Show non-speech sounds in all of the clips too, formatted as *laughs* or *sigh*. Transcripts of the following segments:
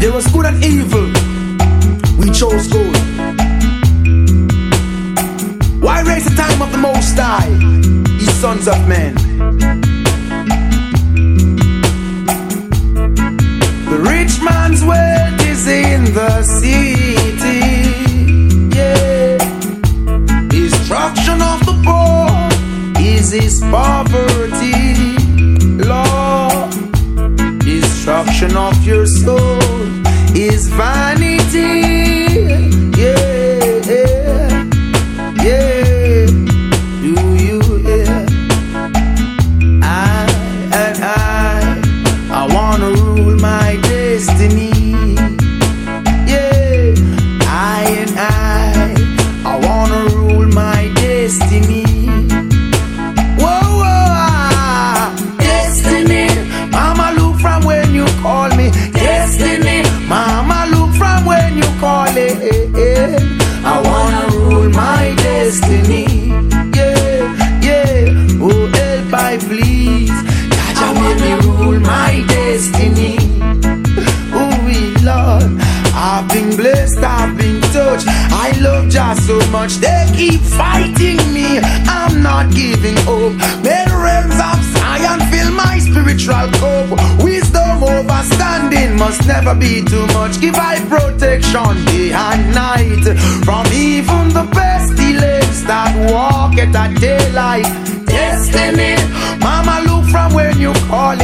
There was good and evil. We chose good. Why raise the time of the Most High, ye sons of men? The rich man's wealth is in the city. Yeah. Destruction of the poor is his poverty. Lord, destruction of your soul is vanity. Been. I love just so much. They keep fighting me. I'm not giving up. The realms of Zion fill my spiritual cup. Wisdom overstanding must never be too much. Give I protection day and night from even the pestilence that walk at a daylight. Destiny, Mama, look from when you calling.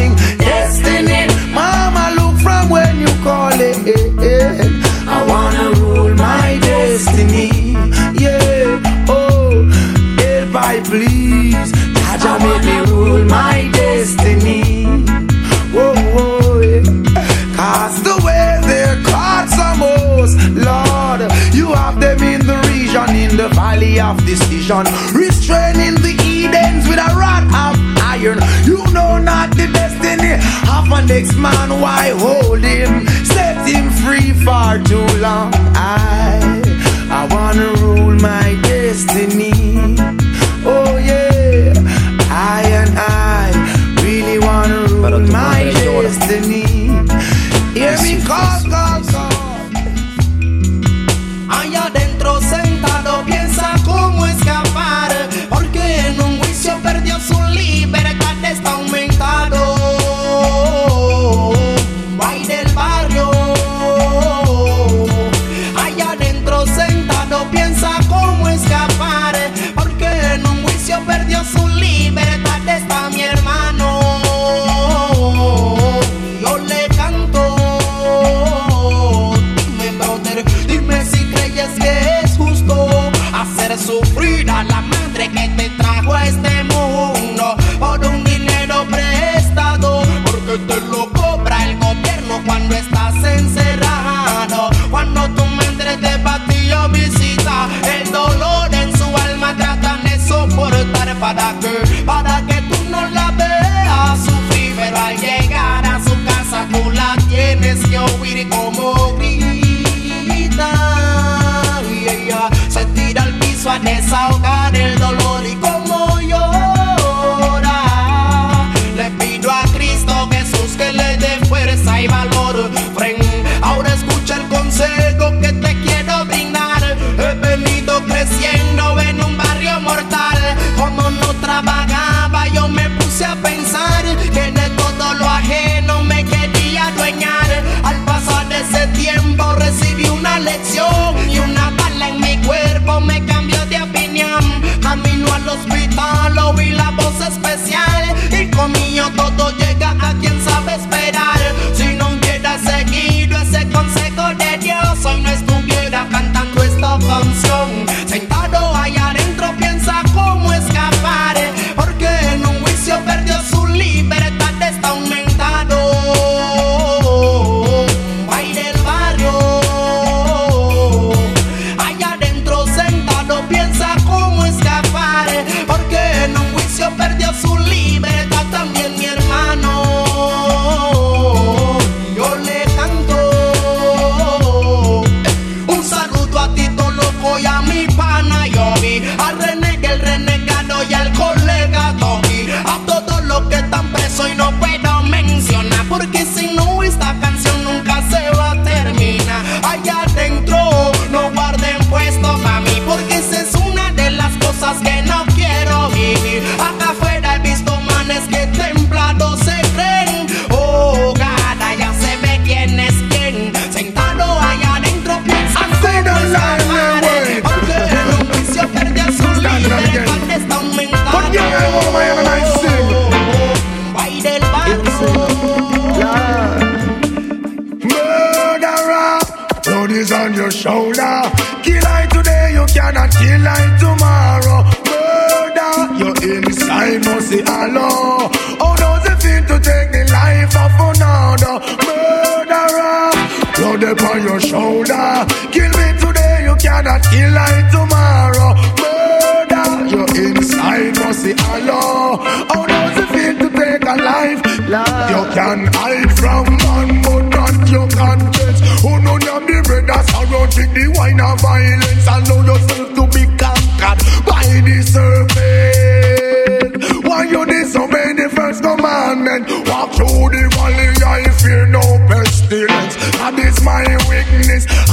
Decision, restraining the Edens with a rod of iron. You know not the destiny of a next man. Why hold him? Set him free for too long. I que oír como grita Y ella se tira al piso a desahogar el dolor tiempo recibí una lección y una bala en mi cuerpo me cambió de opinión. Camino al hospital, oí la voz especial y conmigo todo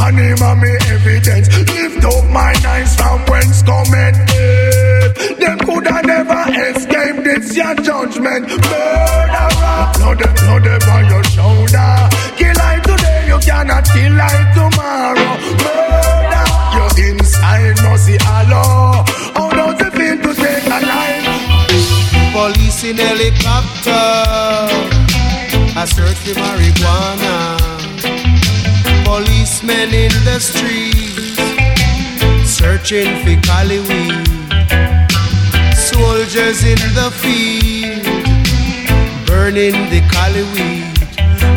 and me evidence. Lift up my eyes from whence cometh death. Them could have never escaped this your judgment. Murderer, blood, blood on your shoulder. Kill I today, you cannot kill I tomorrow. Murder, your inside must see Allah. How does it feel to take a life? Police in helicopter, I search for marijuana. Policemen in the streets, searching for Cali weed. Soldiers in the field, burning the Cali weed.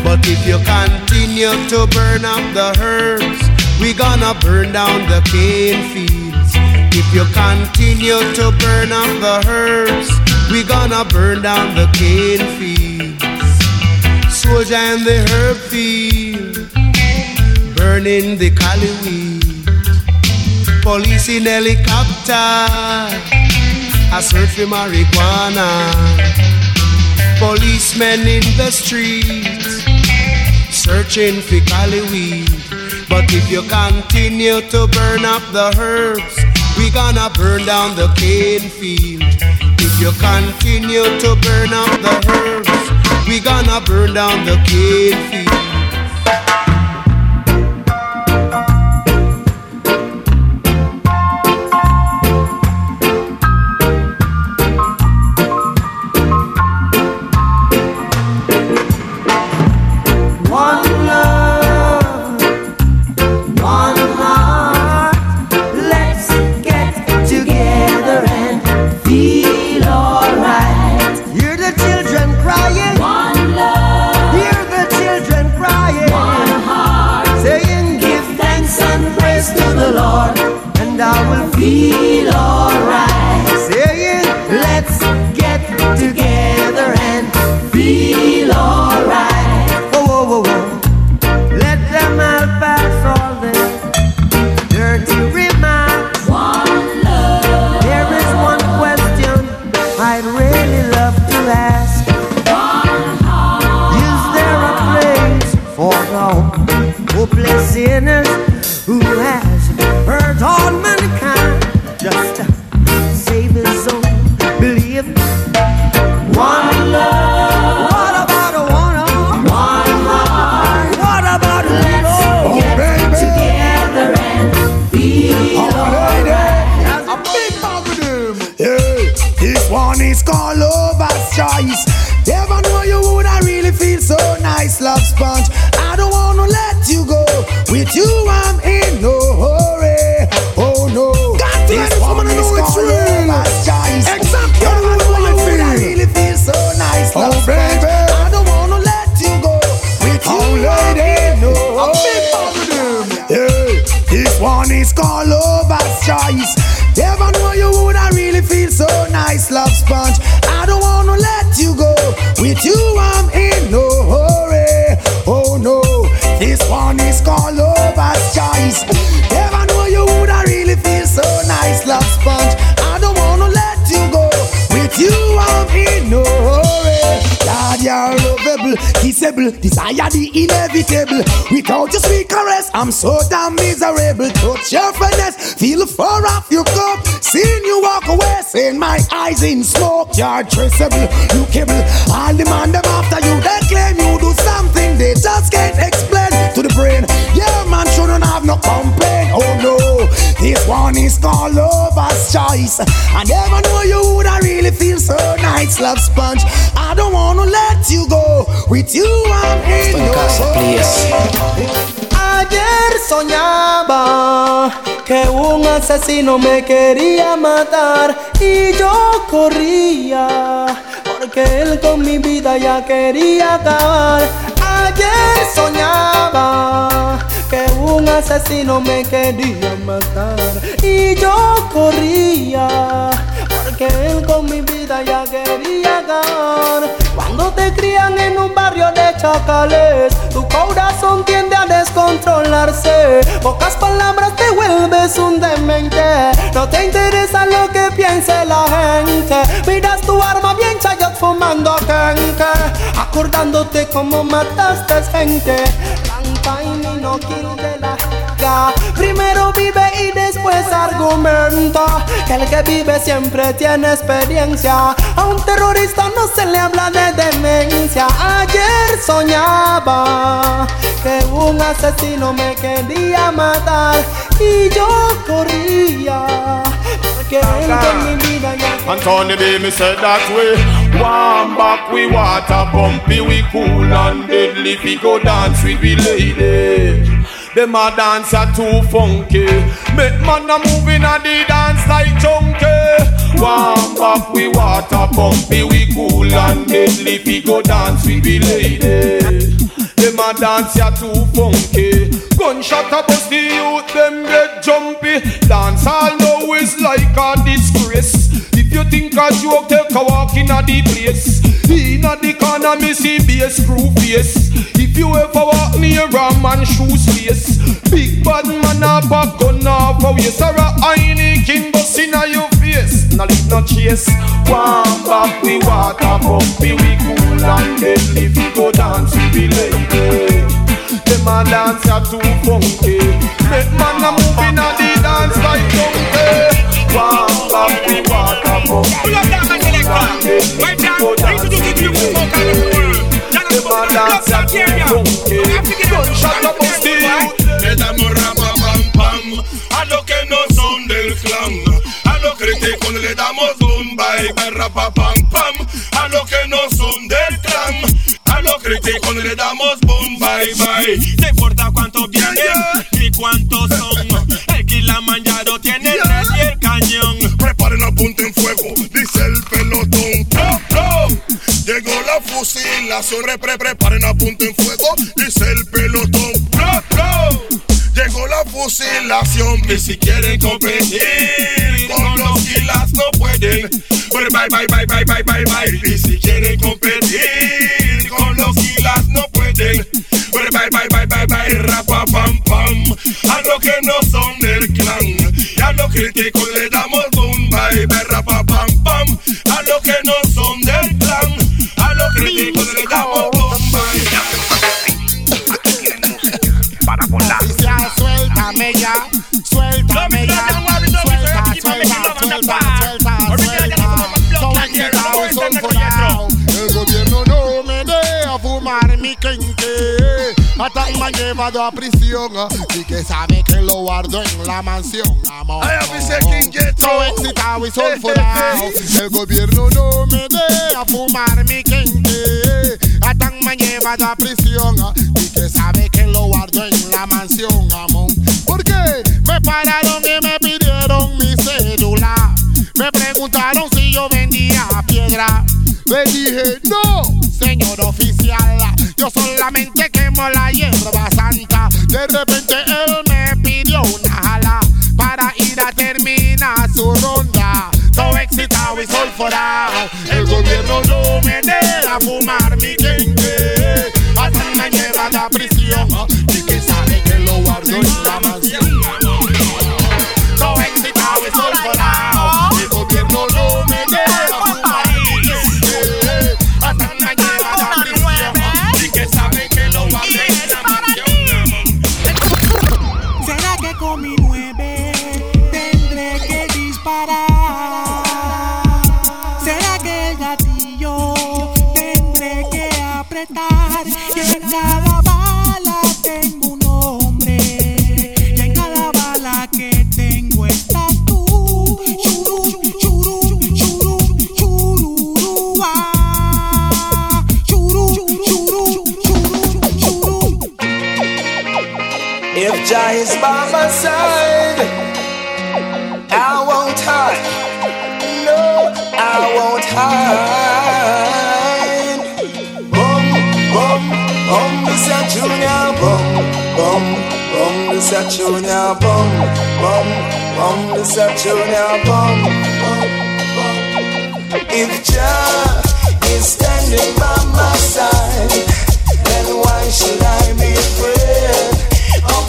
But if you continue to burn up the herbs, we gonna burn down the cane fields. If you continue to burn up the herbs, we gonna burn down the cane fields. Soldier in the herb field, burning the cali weed. Police in helicopter, I search for marijuana. Policemen in the streets, searching for cali weed. But if you continue to burn up the herbs, we gonna burn down the cane field. If you continue to burn up the herbs, we gonna burn down the cane field. Desire the inevitable. Without your sweet caress, I'm so damn miserable. Touch your finesse, feel far off your cup. Seeing you walk away, seeing my eyes in smoke. You're traceable, lookable. All the man them after you, they claim you do something they just can't explain to the brain. Yeah, man shouldn't have no complaint. One is called Lover's Choice. I never know you would I really feel so nice, love sponge. I don't wanna let you go. With you, I'm in Casa, please. Ayer soñaba que un asesino me quería matar y yo corría porque él con mi vida ya quería acabar. Ayer soñaba que un asesino me quería matar y yo corría porque él con mi vida ya quería acabar. Cuando te crían en un barrio de chacales, tu corazón tiende a descontrolarse. Pocas palabras te vuelves un demente. No te interesa lo que piense la gente. Miras tu arma bien chayot fumando kenke. Acordándote cómo mataste gente. No kill de la Primero vive y después argumenta. Que el que vive siempre tiene experiencia. A un terrorista no se le habla de demencia. Ayer soñaba que un asesino me quería matar. Y yo corría Él con mi vida ya Anthony B, me said that way Warm back, we water bumpy, we cool and deadly We go dance with we lady them a dance are too funky. Make man a moving a the dance like chunky. Warm up, we water pumpy, we cool and deadly. We go dance with the lady. Them a dance ya too funky. Gunshot a bust the youth, them get jumpy. Dance all know is like a disgrace. If you think a joke, take a walk in a the place. In a the corner, me see bass screw face. If you ever walk near a man shoe space, big bad man up a gun off a waist or a Heineken bust inna your face. No leave no chase. Warm back we water pumpy we cool and deadly. We go dance with the lady. Them a dance a too funky. Make man a move inna the dance like donkey. Warm back we water pumpy. Pull up that man selector. Right now, introduce you to the vocal them a dance a funky Gunshot a bust bye rapa pam pam A lo que no son del clan A los críticos le damos boom bye bye No importa cuántos vienen ni cuántos son El que la manjado tiene el y el cañón Preparen la punta en fuego Dice el pelotón ¡Pro, pro! Llegó la fusilación, repre, preparen a punto en fuego, dice el pelotón. ¡Pro, pro! Fusilación y si quieren competir con los kilas no pueden. Bye, bye, bye, bye, bye, bye, bye, bye. Y si quieren competir con los kilas no pueden. Bye, bye, bye, bye, bye, bye, rapa, pam, pam. A los que no son del clan y a los críticos le damos un bye, bye, rapa, pam, pam. A los que no son del clan críticos le damos bomba. Para volar. Suéltame ya, suéltame ya, suelta, suelta, suelta, suelta, suelta. El gobierno no me deja fumar mi quenque. Hasta me han llevado a prisión y que sabe que lo guardo en la mansión, amor. Excitado y *laughs* sulfurado. El gobierno no me deja fumar mi quenque. Hasta me han llevado a prisión y que sabe que lo guardo en la mansión, amor. Porque me pararon y me pidieron mi cédula. Me preguntaron si yo vendía piedra. Le dije, no, señor oficial, yo solamente quemo la hierba santa. De repente él me pidió una jala para ir a terminar su ronda. Todo excitado y sulfurado, el gobierno no me deja fumar mi gente. Hasta me lleva la prisión Jah is by my side, I won't hide. No, I won't hide. Boom, boom, boom, a junior. Boom, boom, boom, a junior. Boom, boom, boom, a junior. Boom, boom, boom. If Jah is standing by my side, then why should I be afraid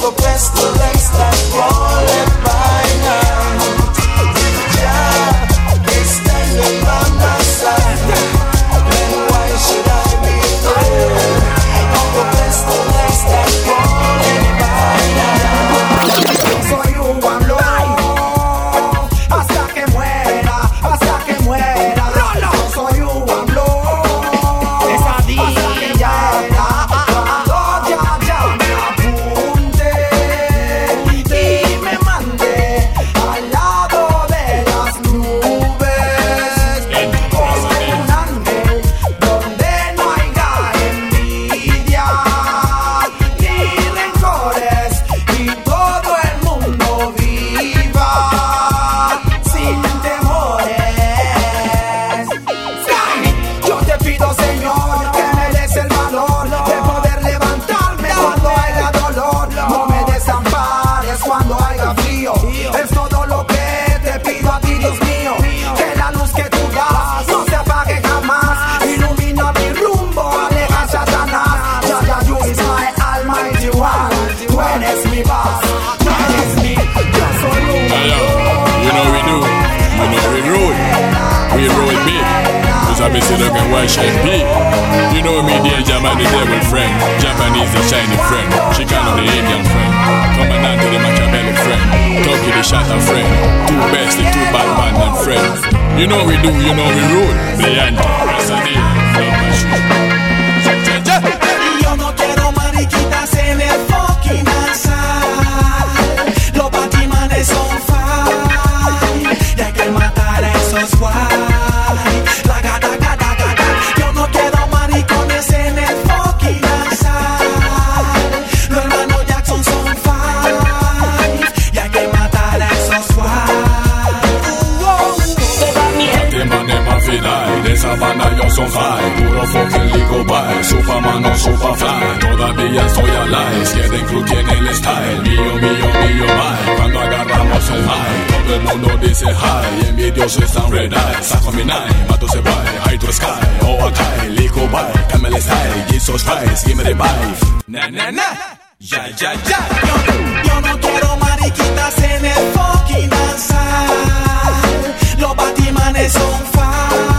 tutto questo lei sta a cuore. White shine. You know me, dear Jaman, the devil friend. Japanese, the shiny friend. Chicano, the Indian friend. Commandant, the Machiavelli friend. Toki, the shatter friend. Two best, the two bad man and friends. You know we do, you know we rule. Pasadena, love my shoes. Som faj Puro fucking ligo by, superman och superfly Todavía estoy alive, Skeden crew tiene el style. Mío, mío, mío, my. Cuando agarramos el mic Todo el mundo dice hi. Envidiosos están red eye. Saco mi nine, mato se by High to sky, oh acai Ligo by, camel style. Jesus Christ, give me the vibe. Na, na, na. Ya, ya, ya. Yo no quiero mariquitas en el fucking danzar. Los batimanes son fine.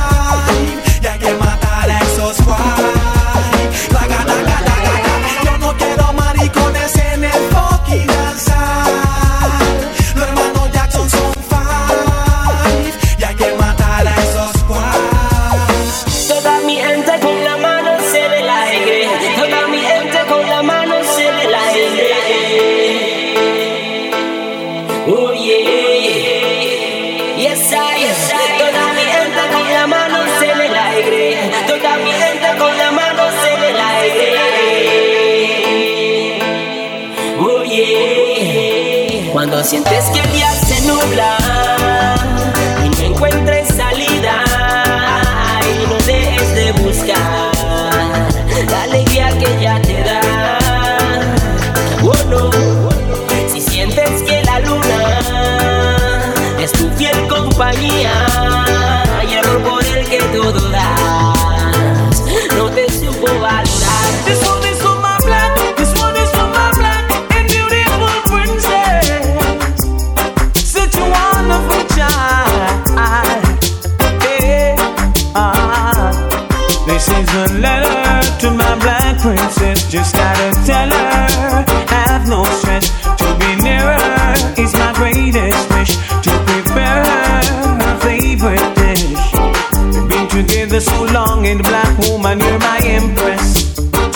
Woman, you're my empress.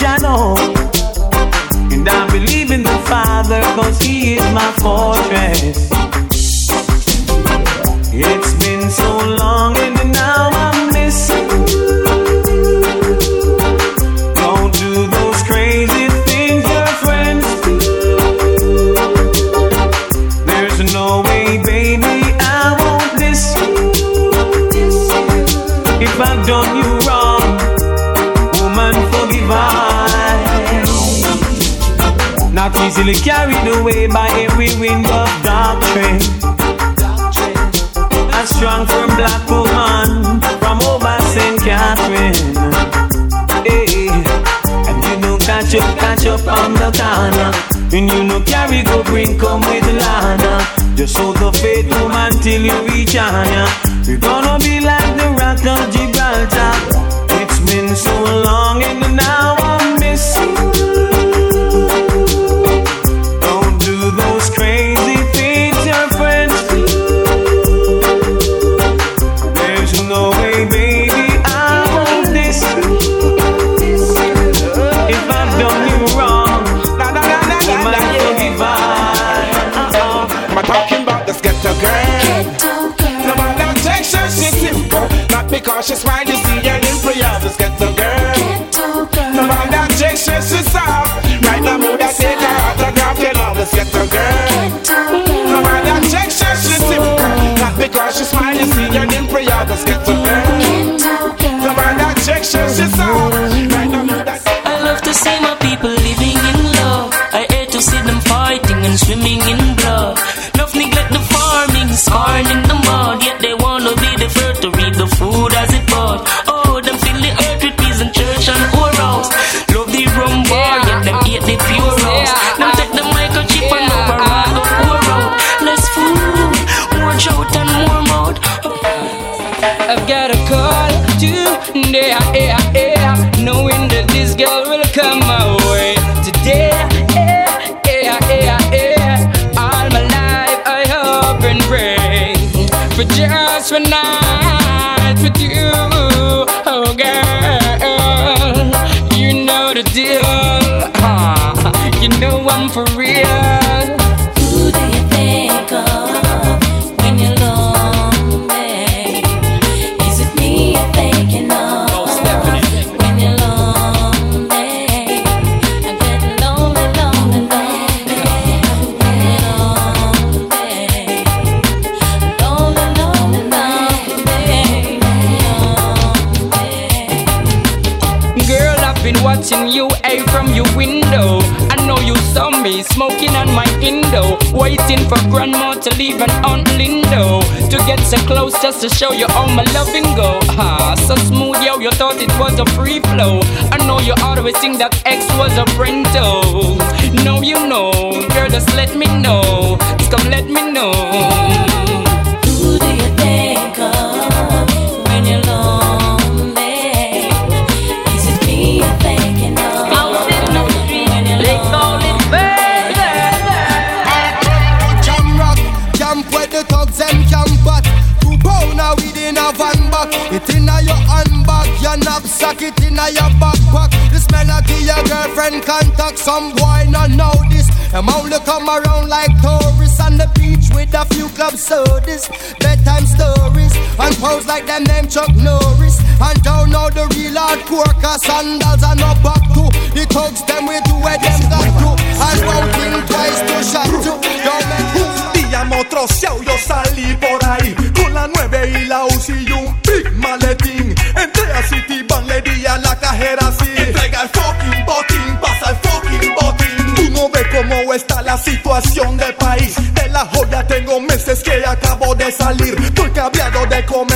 Jano. And I believe in the Father, cause He is my fortress. Easily carried away by every wind of doctrine. A strong, firm black woman from over St. Catherine. Hey, and you know catch up, catch up on the corner. And you know carry go bring come with Lana. Just hold the faith woman till you reach higher. We're gonna be like the rock of Gibraltar. It's been so long and now Not because she smile, you see her in prayer. This ghetto girl. No matter Texas, she's soft. Right now, mood I take her autograph. You know this ghetto girl. No matter Texas, she's simple. Not because she smile, you see her in prayer. This ghetto girl. No matter Texas, she's soft. una. So close just to show you all my loving go. Ah, so smooth, yo, you thought it was a free flow. I know you always think that X was a Brento. No, you know, girl, just let me know. Just come let me know. Knapsack, it inna your backpack. This melody your girlfriend contact. Some boy not know this. Them only come around like tourists on the beach with a few club sodas, bedtime stories, and pose like them name Chuck Norris. And don't know the real hardcore, cause sandals are no back to. The thugs them we do where them got to. And won't think twice to shot to. Don't make Un día motroseado yo salí por ahí así. Entrega el fucking botín, pasa el fucking botín. Tú no ves cómo está la situación del país. De la joya tengo meses que acabo de salir. Estoy cabreado de comer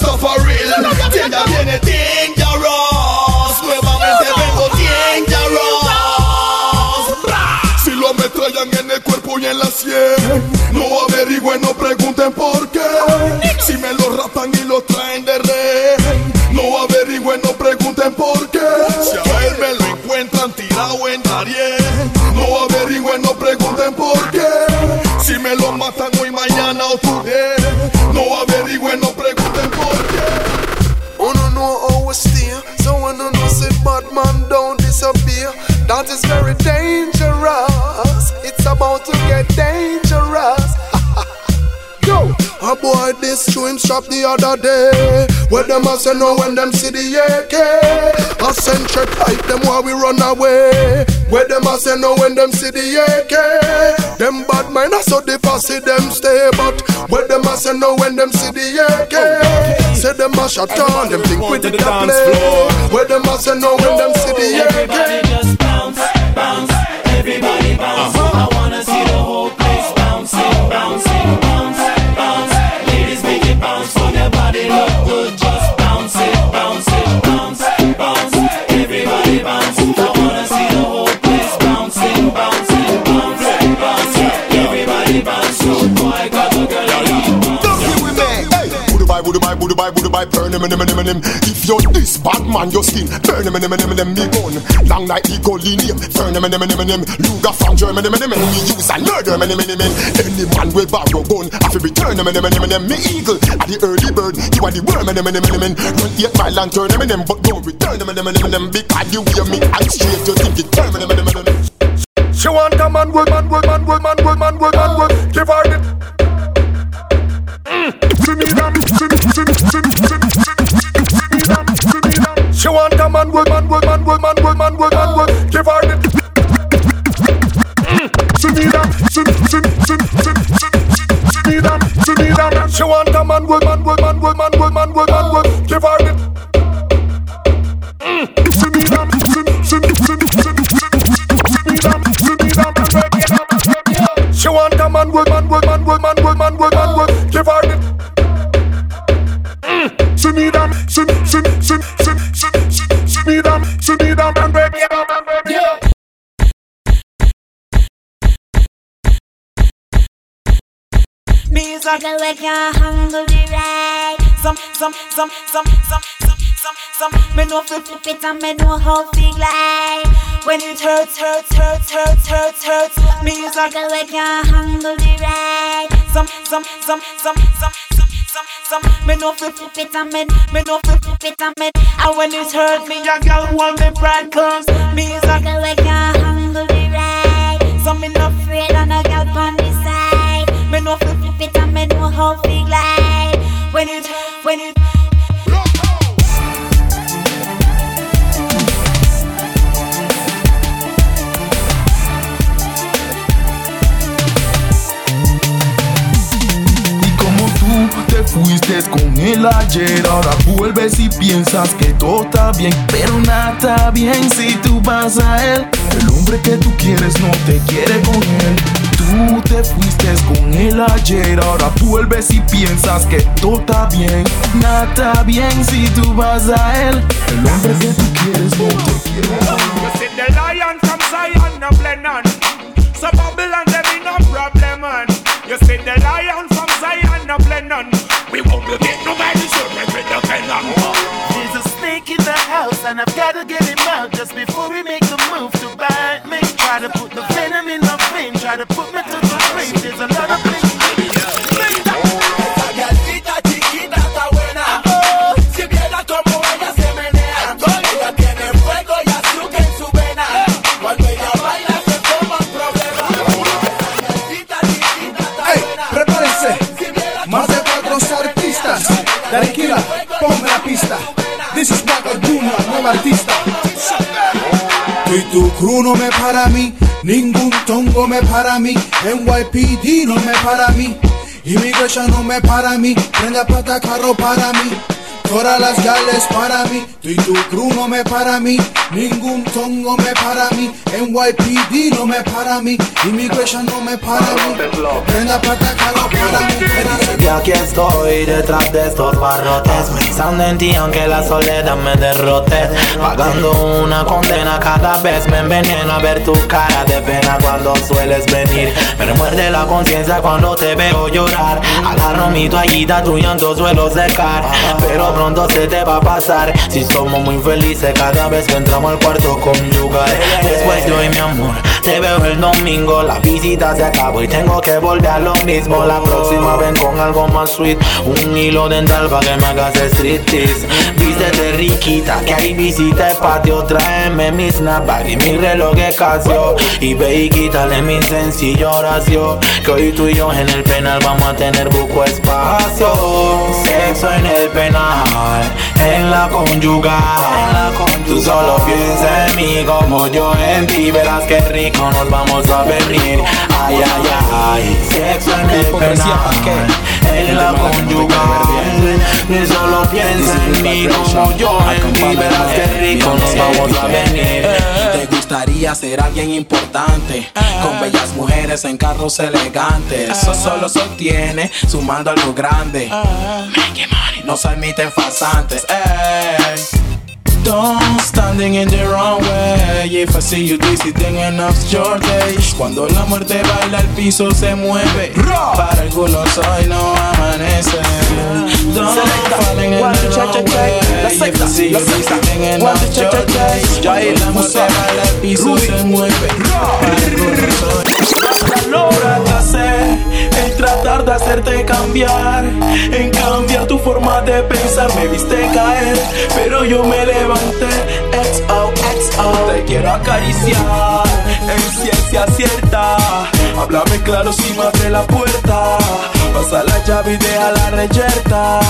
gangsta for real? Ya viene Dangerous. Nuevamente vengo Dangerous. Si lo ametrallan en el cuerpo y en la sien, no averigüen, no pregunten por qué. Si me lo rapan y lo traen de rey, no averigüen, no pregunten por qué. Si a él me lo encuentran tirado en Darien, no averigüen, no pregunten por qué. Boy this shoe him strap the other day. Where them a say no when them see the AK A century type them while we run away. Where them a say no when them see the AK Them bad mind a so the see them stay But where them a say no when them see the AK Say them a shut down, them think with to the dance play. floor. Where them a say no when them see the AK. Everybody just bounce, bounce, everybody bounce. I Budu bye, budu bye, budu bye, burn him, him, him, him, him. If you're this bad man, your skin, burn him, him, him, him, him, me gun. Long like eagle name, burn him, him, him, him, him. Luger from Germany, him, him, him, me use and murder him, him, him, him. Any man with borrow gun, I feel return him, him, him, him, him. Me eagle, at the early bird, you are the worm, him, him, him, him, him. Run eight mile and turn him, him, him, but don't return him, him, him, him, him. Because you hear me, I straight, you think it turn him, him, him, him, him. She want a man, good man, good man, good man, good man, good man, good Give her the She want a man, good man, good man, good man, good man, good man, good Give her the She want a man, good man, good man, good man, good man, good man, good Give her the is a girl we can handle the ride. Some, some, some, some, some, some, some, some. Me know fi flip it and me know how fi glide. When it hurts, hurts, hurts, hurts, hurts, hurts. Me is a girl we can handle the ride. Some, some, some, some, some, some. Some, some, me know fi flip it and me, me know fi flip it and me. And when it hurt me, a girl want me brand comes. Me is a girl we can handle the ride. So me no afraid and a girl on the side. Me know fi flip it and me know how fi glide. Fuiste con él ayer, ahora vuelves y piensas que todo está bien, pero nada está bien si tú vas a él. El hombre que tú quieres no te quiere con él. Tú te fuiste con él ayer, ahora vuelves y piensas que todo está bien. Nada está bien si tú vas a él. El hombre que tú quieres no te quiere. You see the lion from Zion, no Blennon. So Babylon, there be no problem, man. You see the lion from Zion, no Blennon. We won't be get nobody so with the venom. There's a snake in the house and I've gotta get him out just before we make artista. Y tu crew no me para mí, ningún tongo me para mí, NYPD no me para mí, Immigration no me para mí, prenda plata carro para mí, todas las gales para mí, tú y tu crew no me para mí, ningún tongo me para mí, NYPD no me para mí, Immigration no me para mí, prenda plata carro para mí. Y aquí estoy detrás de estos barrotes. Pensando en ti aunque la soledad me derrote. Pagando una condena cada vez Me envenena ver tu cara de pena cuando sueles venir. Me remuerde la conciencia cuando te veo llorar. Agarro mi toallita, tu llanto suelo secar Pero pronto se te va a pasar. Si somos muy felices cada vez que entra vamos al cuarto conyugal. Después de hoy, mi amor, te veo el domingo. La visita se acabó y tengo que volver a lo mismo. La próxima ven con algo más sweet. Un hilo dental para que me hagas striptease. Vístete riquita, que hay visita el patio. Tráeme mi snapback y mi reloj de Casio. Y ve y quítale mi sencillo oración. Que hoy tú y yo en el penal vamos a tener buco espacio. Sexo en el penal, en la conyugal. Tú solo piensa en mí como yo en ti. Verás que rico nos vamos a venir. Ay, ay, ay. Sexo en el penal, en la conyugal. Tú solo piensa en mí como yo en ti. Verás que rico nos vamos a venir. Te gustaría ser alguien importante Con bellas mujeres en carros elegantes Eso solo se obtiene sumando algo grande no se admiten farsantes ey. Don't standing in the wrong way. If I see you dizzy then enough's your day. Cuando la muerte baila el piso se mueve. Para algunos hoy no amanece. Don't falling in the wrong way. If I see you then enough's your day. Cuando la muerte baila el piso se mueve. Para algunos hoy lo fracasé en tratar de hacerte cambiar, en cambiar tu forma de pensar. Me viste caer, pero yo me levanté. XO, XO, te quiero acariciar en ciencia cierta. Háblame claro si me abre la puerta. Pasa la llave y deja la reyerta.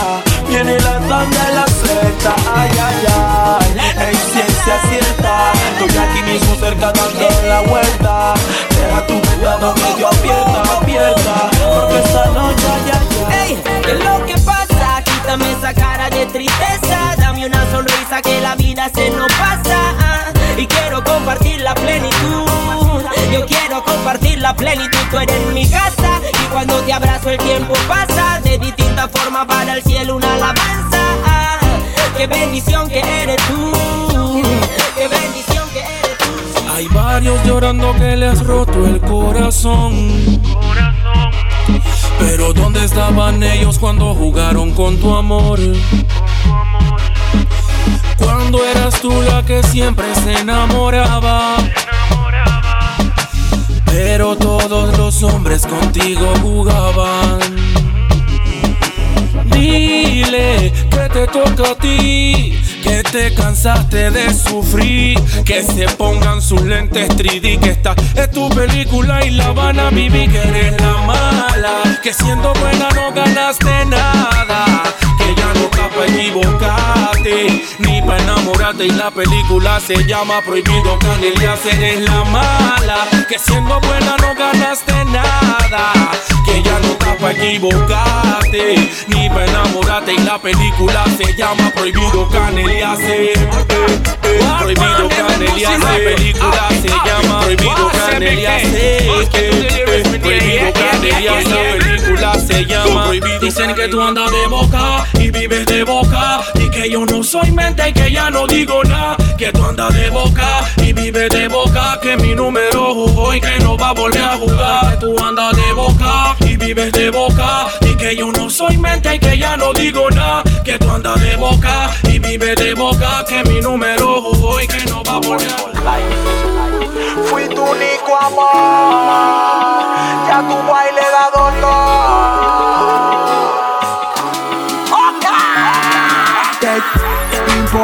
Viene la tanda de la secta, ay, ay, ay. En ciencia cierta, estoy aquí mismo cerca dando la vuelta. Deja tu ventana medio abierta, abierta. Porque esta noche, ay, ay. Ey, ¿qué es lo que pasa? Quítame esa cara de tristeza, dame una sonrisa que la vida se nos pasa. Y quiero compartir la plenitud. Yo quiero compartir la plenitud, tú eres mi casa. Y cuando te abrazo el tiempo pasa. De distintas formas para el cielo una alabanza. ah, Qué bendición que eres tú. Hay varios llorando que les has roto el corazón. Pero ¿dónde estaban ellos cuando jugaron con tu amor? Cuando eras tú la que siempre se enamoraba. Pero todos los hombres contigo jugaban. Dile que te toca a ti, que te cansaste de sufrir, que se pongan sus lentes 3D, que esta es tu película y la van a vivir, que eres la mala, que siendo buena no ganaste nada, equivocarte, ni pa' enamorarte y la película se llama Prohibido Canelias, eres la mala, que siendo buena no ganaste nada, que ya no está pa' equivocarte, ni pa' enamorarte y la película se llama Prohibido Caneliase. Prohibido Caneliase, la película se llama Prohibido Caneliase. Prohibido Caneliase, la película se llama Dicen que tú andas de boca vives de boca y que yo no soy mente y que ya no digo nada. Que tú andas de boca y vives de boca que mi número jugó y que no va a volver a jugar. Que tú andas de boca y vives de boca y que yo no soy mente y que ya no digo nada. Que tú andas de boca y vives de boca que mi número jugó y que no va a volver a jugar. Fui tu único amor, ya tu baile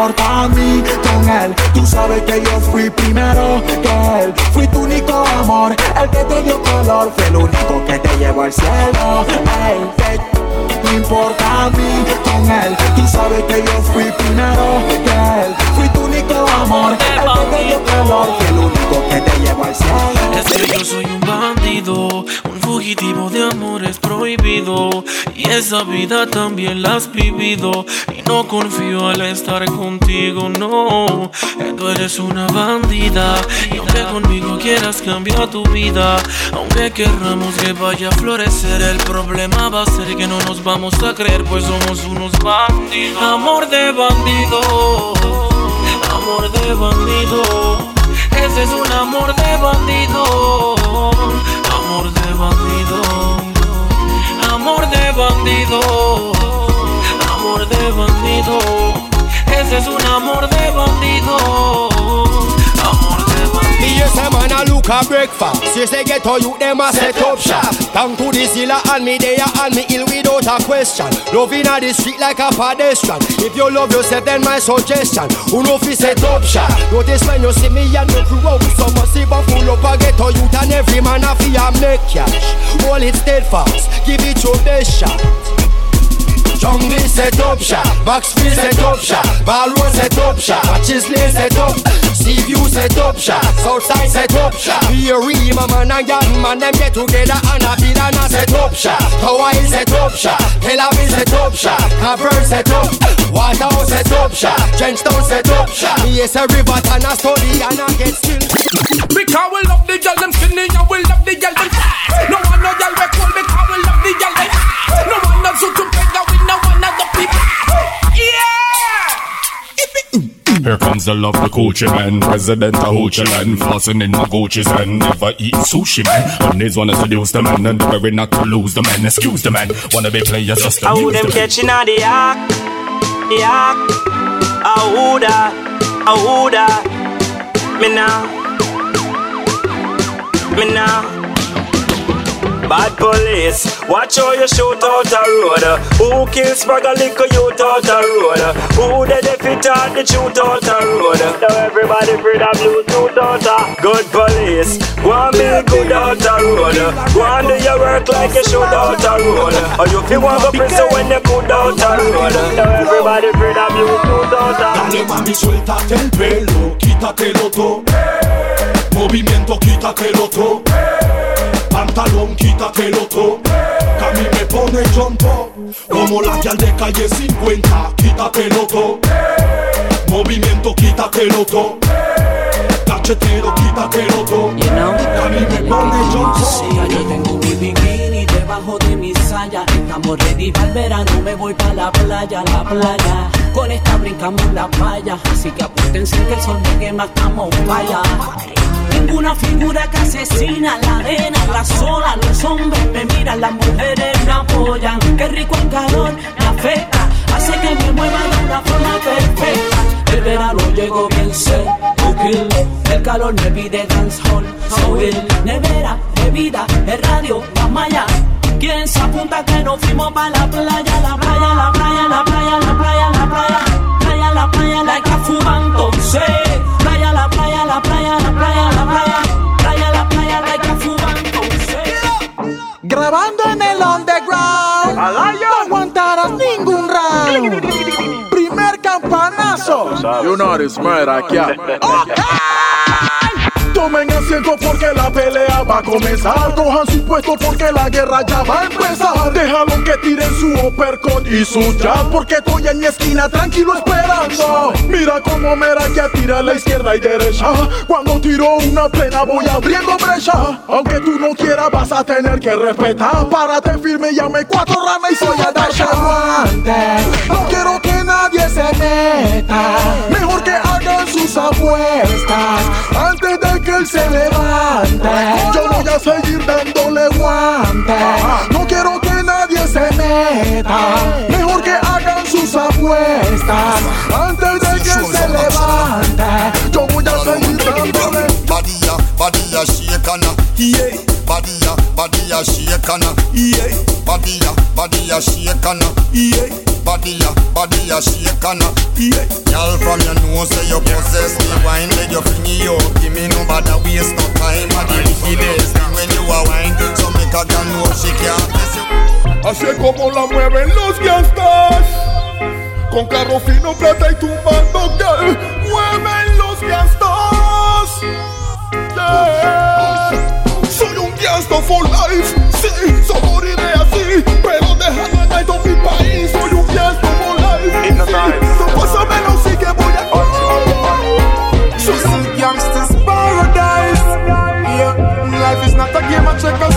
importa a mí con él? Tú sabes que yo fui primero que él. Fui tu único amor, el que te dio color. Fue el único que te llevó al cielo. Ey, ¿qué te importa a mí con él? Tú sabes que yo fui primero que él. Tu amor, te dio color. Fue el único que te llevó al cielo. Es que yo soy un bandido, un fugitivo de amores prohibido. Y esa vida también la has vivido. Y no confío al estar contigo, no. Que Tú eres una bandida. Y aunque conmigo quieras cambiar tu vida, aunque querramos que vaya a florecer, el problema va a ser que no nos vamos a creer, pues somos unos bandidos. Amor de bandido, amor de bandido. Ese es un amor de bandido, amor de bandido, amor de bandido, amor de bandido. Ese es un amor de bandido. Hear say man a look a breakfast. You say get to you them a set up shop. Thank to the zilla and me there and me ill without a question. Loving a the street like a pedestrian. If you love yourself, then my suggestion. Who know fi set up shop? Notice when you see me and me crew out with some massive and full up a get to youth and every man a fi a make cash. Hold it steadfast, give it your best shot. Jungle set up shop, Maxfield set up shop, Balroon set up shop, Chisley set up, Seaview set up shop, Southside set up shop. We my man and young man them get together and a bid and a set up shop. Tower set up shop, Tel Aviv set up shop, Cavern set up, Waterhouse set up shop, Trenchtown set up shop. Yes, a river and a study and a get still. Because we love the girl them skinny and we love the girl them. No one no girl we cool because we love the girl them Here comes the love, the Gucci man, president of Hoochie land, flossing in my Gucci's and never eating sushi man. And these wanna seduce the man and very not to lose the man. Excuse the man, wanna be players just to use them the catching on the yak, yak. How da, how da. Me now, me now. Bad police, watch how you shoot out a road. Who kills Spragga little youth out a road? Who the defeat out the shoot out a road? Now everybody free of you shoot out a good police. Go and be good out a road. Go and do your work like you shoot out a road. Or you feel want go prison when you good out a road. Now everybody free of you shoot out a Dale mami, suéltate el pelo, quítatelo todo. Movimiento, quítatelo todo. Pantalón, quítatelo todo. Que a mí me pone chompo. Como la que al de calle 50, quítatelo todo. Movimiento, quítatelo todo. Cachetero, quítatelo todo. Que a mí me pone chompo. yo tengo mi bikini debajo de mi saya. Estamos ready para el verano, me voy para la playa, la playa. Con esta brincamos la playa. Así que apúntense que el sol me quema, estamos vaya. Tengo una figura que asesina la arena, sola, los hombres me miran, las mujeres me apoyan. Qué rico el calor, me afecta, hace que me mueva de una forma perfecta. El verano llegó bien kill. El calor me pide dancehall, soul, nevera, bebida, el radio, la malla. ¿Quién se apunta que nos fuimos para la playa, la playa, la playa, la playa, la playa, la playa, playa, la playa, la que fuman entonces. Campanazo. You know this murder, yeah. Tomen asiento porque la pelea va a comenzar. Cojan su puesto porque la guerra ya va a empezar. Déjalo que tiren su uppercut y su jab. Porque estoy en mi esquina tranquilo esperando. Mira cómo Mera que tira a la izquierda y derecha. Cuando tiro una plena voy abriendo brecha. Aunque tú no quieras vas a tener que respetar. Párate firme, llame cuatro ranas y soy a aguante. No quiero que nadie se meta. Mejor que apuestas antes de que él se levante. Yo voy a seguir dándole guante. No quiero que nadie se meta. Mejor que hagan sus apuestas antes de que él se levante. Yo voy a seguir dándole. Badia, badia shakana, yeah. Badia, badia shakana, yeah. Badia shakana, yeah. Badia, badia shakana, yeah. Girl from your nose say you possess the wine, let your finger you give me no bother waste no time. Thing when you are wine, so make a girl know she can't miss you. Así como la mueven los gangsters Con carro fino, plata y tumbando for life. Sí, so moriré así Pero la night of mi país Soy un gangster for life. Sí, So pásamelo, sí que voy a This is gangsters paradise. Yeah, life is not a game of checkers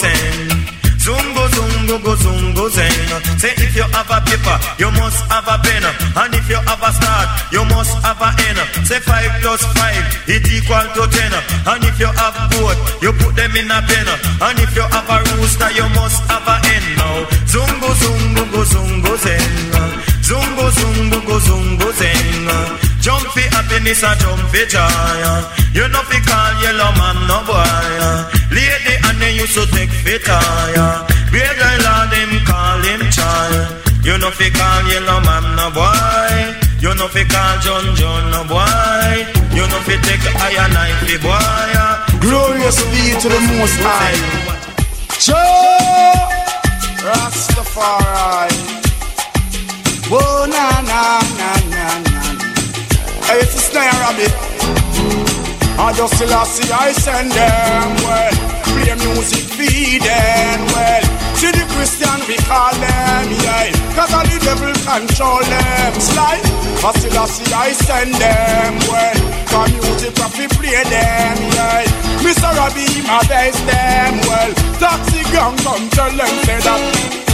zen. Zungo, zungo, go, zungo, zen. Say if you have a paper, you must have a pen. And if you have a start, you must have a end. Say five plus five, it equal to ten. And if you have both, you put them in a pen. And if you have a rooster, you must have a hen now. Zungo, zungo, go, zungo, zen. Zungo, zungo, go, zungo, zen. Jump for happiness and jump for joy. You know fi call yellow man no boy. Lady and they used to take fit tire. Great girl and them call him child. You know fi call yellow man no boy. You know fi call John John no boy. You know fi take iron knife fi boy. Glorious be to the Most High. Jah Rastafari. Oh na na na na na. Hey, it's a snare rabbit. I just still see I send them well. Play music feed them well. See the Christian we call them, yeah. Cause all the devil control them. Slide. I still I see I send them well. Cause music we play them, yeah. Mr. Robbie, my best them well. Taxi gang come tell them say that.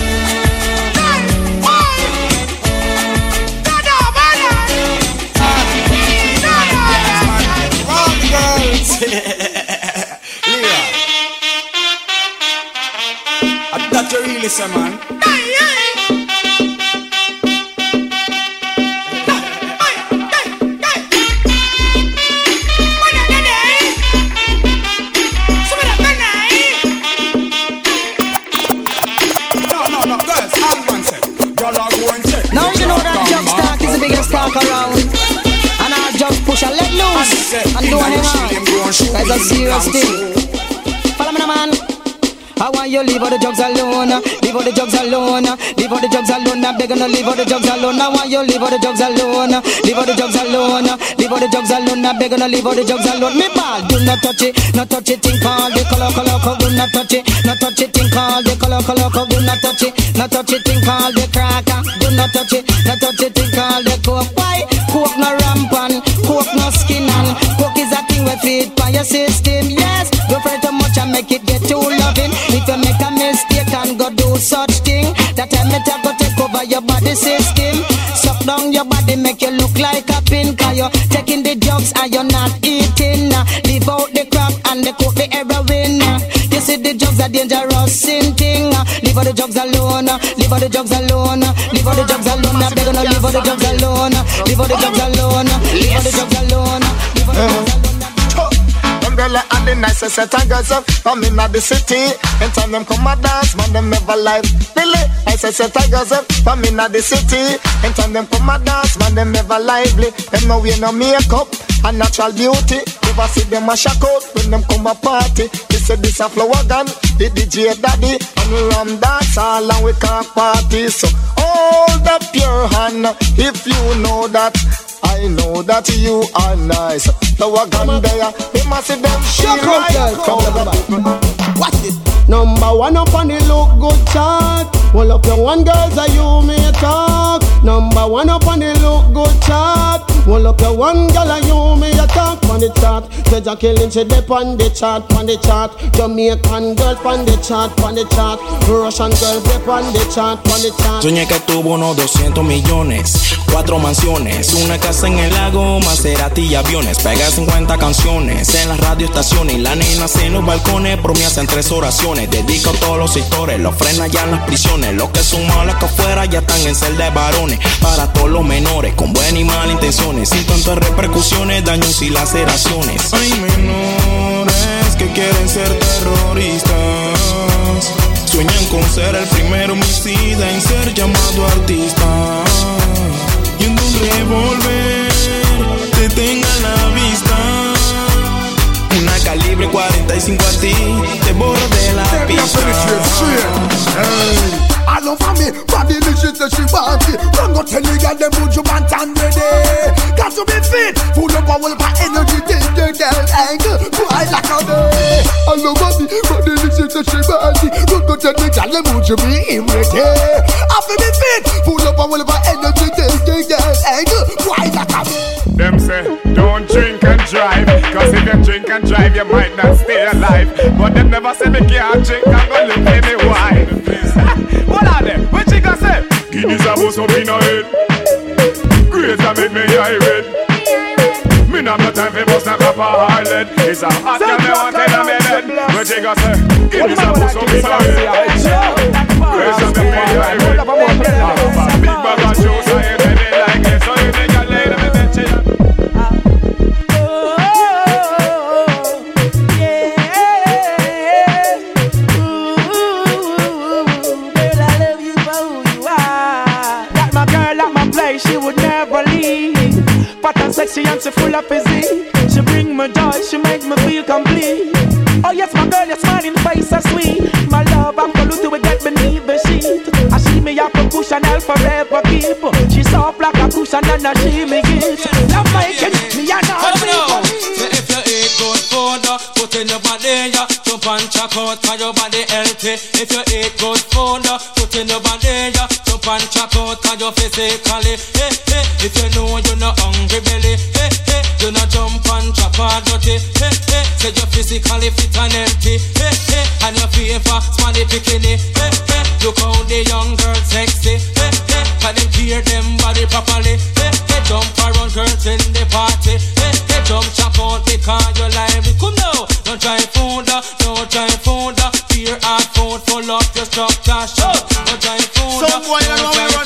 Girls. *laughs* Leah. That you really say, man. Push and let loose and do hang on. That's a serious thing. Follow me, man. I want you leave all the drugs alone, leave all the drugs alone, leave all the drugs alone. I'm to leave all the drugs alone. I want you leave all the drugs alone, leave all the drugs alone, leave all the drugs alone. I'm to leave all the drugs alone. Me ball, do not touch it, not touch it. Think all the color, color, color. Do not touch it, not touch it. Think all the color, color, color. Do not touch it, not touch it. Think all the cracker. Do not touch it, not touch it. Think all the coke. Why? Coke no rampant, coke no skin and coke is a thing we feed for your system. Yes, go for it too much and make it get too loving. Such thing, that time it a go take over your body system. Suck down your body, make you look like a pin. Cause you're taking the drugs and you're not eating. Uh, leave out the crack and the coke, the heroin. Uh, you see the drugs are dangerous in thing. Leave all the drugs alone. Leave all the drugs alone. Leave all the drugs alone. Uh, they're gonna leave all the drugs alone. Leave all the drugs alone. Leave all the drugs alone. Leave all the drugs alone. Umbrella and the nicest set of girls up. Come in the city. Anytime them come a dance Man them never live Really Nicest set of girls up. Come in the city. Anytime them come a dance Man them never lively. Them no wear no makeup And natural beauty. Never see them a shock out When them come a party They say this a flower gun The DJ daddy And we ram dance all And we can't party. So hold up your hand If you know that I know that you are nice. The wagon there, they must see them Shut up, girl. Come come. Watch this. Number one up on the look good chart. Well up your one girls are you may talk. Number one up on the look good chart. Soñé que tuvo unos 200 millones, cuatro mansiones, una casa en el lago, Maserati y aviones. Pega 50 canciones en las radioestaciones la nena en los balcones. Promesa en tres oraciones. Dedico a todos los sectores, los frena ya en las prisiones. Los que son malos que afuera ya están en celda de varones. Para todos los menores, con buenas y malas Sin tantas repercusiones, daños y laceraciones. Hay menores que quieren ser terroristas. Sueñan con ser el primer homicida en ser llamado artista. Y en un revólver te tenga a la vista. Calibre 45 a ti, te borro de la pista. All over me, body she say she want it. Run go tell the girl them put you pants and ready. Got to be fit, full of power, my energy Take the girl angle, boy like a day All over me, body she say she want it. Run go tell the girl them put you be ready. I feel be fit, full of power, of energy Take the girl angle, boy like a day Them say, don't drink and drive. Cause if you drink and drive, you might not stay alive. But them never say me can't drink and go live me wife. *laughs* what are them? What you gonna say? Guineas a bust up in a head. A make me irate. Me not no time for bust a cup of. It's a hot girl me want in a me bed. What you gonna say? Guineas a bust up in a head. A make me irate. I'm a big bag of juice I ain't and she full of physique. She bring me joy, she make me feel complete. Oh yes, my girl, your smiling face so sweet. My love, I'm gonna to get beneath the sheet. I see me up a cushion, I'll forever keep. She soft like a cushion and I she me get. Love making me and all Say if you eat good food, put in your body, yeah. Jump and check out your body healthy. If you eat good food, put in your body, yeah. Jump and check out cause you physically. Hey, hey, if you know you're not hungry belly, or dirty. Hey, hey, say you're physically fit and healthy. Hey, hey, and your favor, smelly bikini. Hey, hey, look how the young girl sexy. Hey, hey, and them clear them body properly. Hey, hey, jump around girls in the party. Hey, hey, jump chop out because you like me. Come now, don't try food, don't try food. Fear and food full up your structure. Show, don't try food. Some boy, don't try food.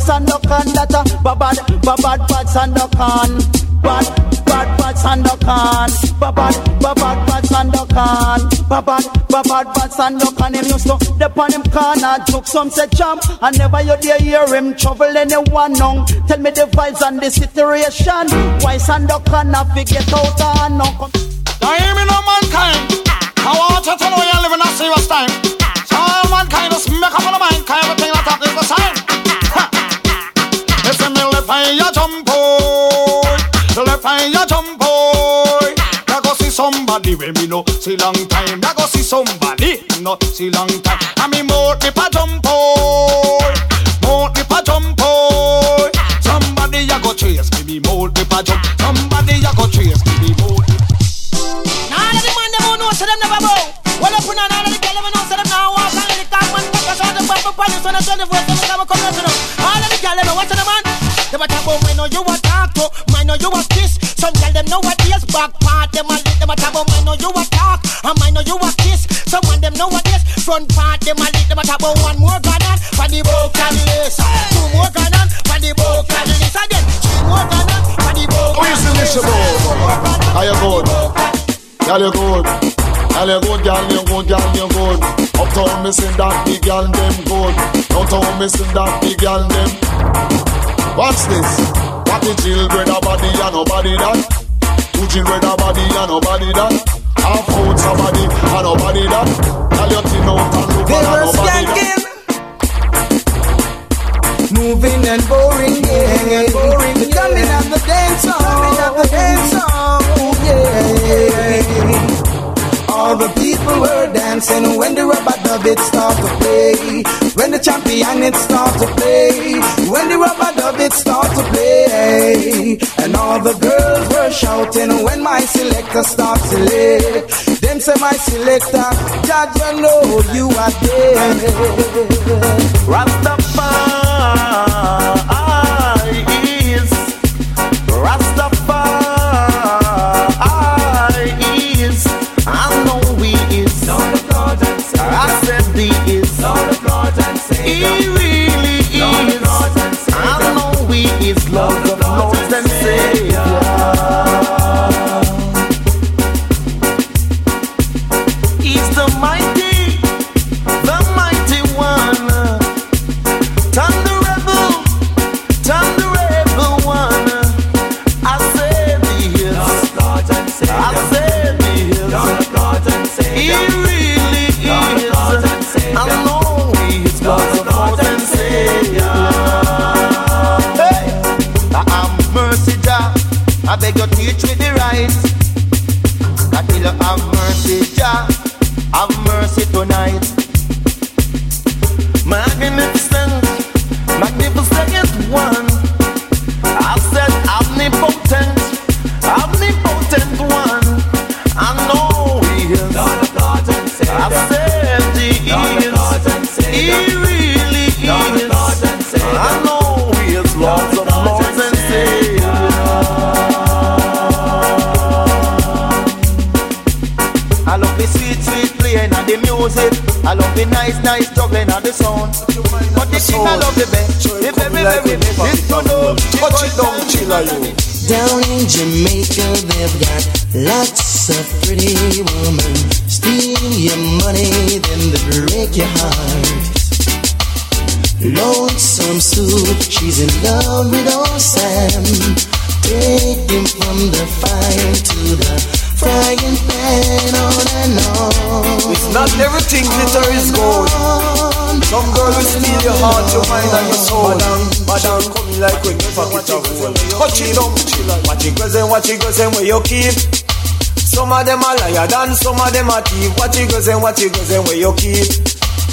Hold Sandokan. That uh, a bad, bad, bad, bad, bad Sandokan. Bad, bad, bad Sandokan. Bad, bad, bad, bad, bad Sandokan. Bad, bad, bad, bad, bad Sandokan. Him used to dip on him corner, took some say champ. And never you dare hear him trouble anyone now. Tell me the vibes and the situation. Why Sandokan to get out and now? Now hear me no mankind. I want you to know you're living a serious time. So all mankind just make up on the mind, left eye jump boy. Ya go see somebody when me no see long time. Ya go see somebody no see long time. I me more me pa jump boy, more me pa jump boy. Somebody ya go chase me, me more me pa jump. Somebody ya go chase me, me more. Now the man know say them never on all of the girl them know say them now walk and the man fuck us the pop up on this one and 24 7 come come to. All of the the man. Me know you a Some girl them know what is back part them a lit. Them a talk about oh, me know you a talk, and me know you a kiss. Some of them know what is front part them a lit. Them a talk about oh, one more gun on for the vocalist, two more gun on for the vocalist, again three more gun on for the vocalist. Who is the Nisha How you good? Girl, you good. Girl, you good, girl, you good, girl, you good. Uptown, say that big girl, them good. Downtown, say that big girl, them. Watch this. What the children a body and nobody that. Two children a body and nobody that. Half food somebody and nobody that. Tell your team out and look They and were nobody that. skanking. Moving and boring, yeah, and boring. The coming of the dance song, coming of the dance song, ooh, yeah. All the people were dancing when the rubber dub it start to play. When the champion it start to play. When the rubber dub it start to play. And all the girls were shouting when my selector start select. Them say my selector, judge you know you are there. Rastafari is it girls and watch it girls where you keep. Some of them are liar than some of them are thief. Watch it girls and watch it girls and where you keep.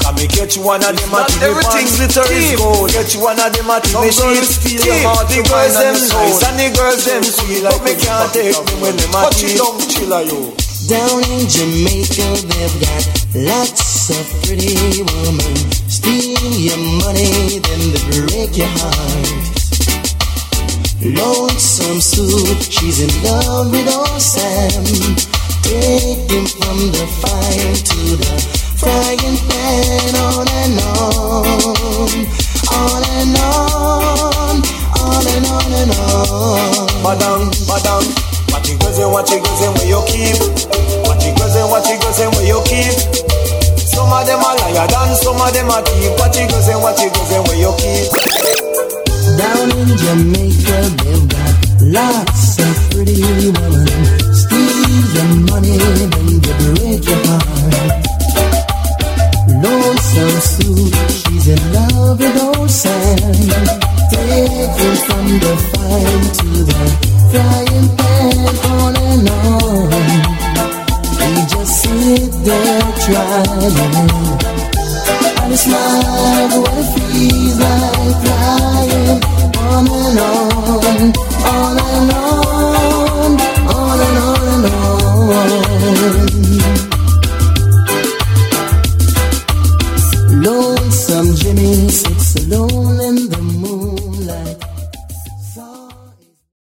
Can me get you one of them at the everything glitter is gold. Get you one of them at the machine. Steal your heart, the girls them nice and the girls them sweet. But me can't take me when them at Watch it down, chiller you. Down in Jamaica, they've got lots of pretty women. Steal your money, then they break your heart. Lonesome Sue, she's in love with old Sam. Take him from the fire to the frying pan, on and on, on and on, on and on and on. Madam, madam, watch it girls and watch it girls and where you keep. Watch it girls and watch it girls and where you keep. Some of them are liar than some of them are thief. Watch it girls and watch it girls and where you keep. Down in Jamaica, they've got lots of pretty women. Steal your money, then they break your heart. Lonesome Sue, she's in love with old Sam. Take him from the fire to the frying pan, on and on. He just sit there trying. And it's like what it feels like crying on and on, on and on, on and on and on. Lonesome Jimmy sits alone in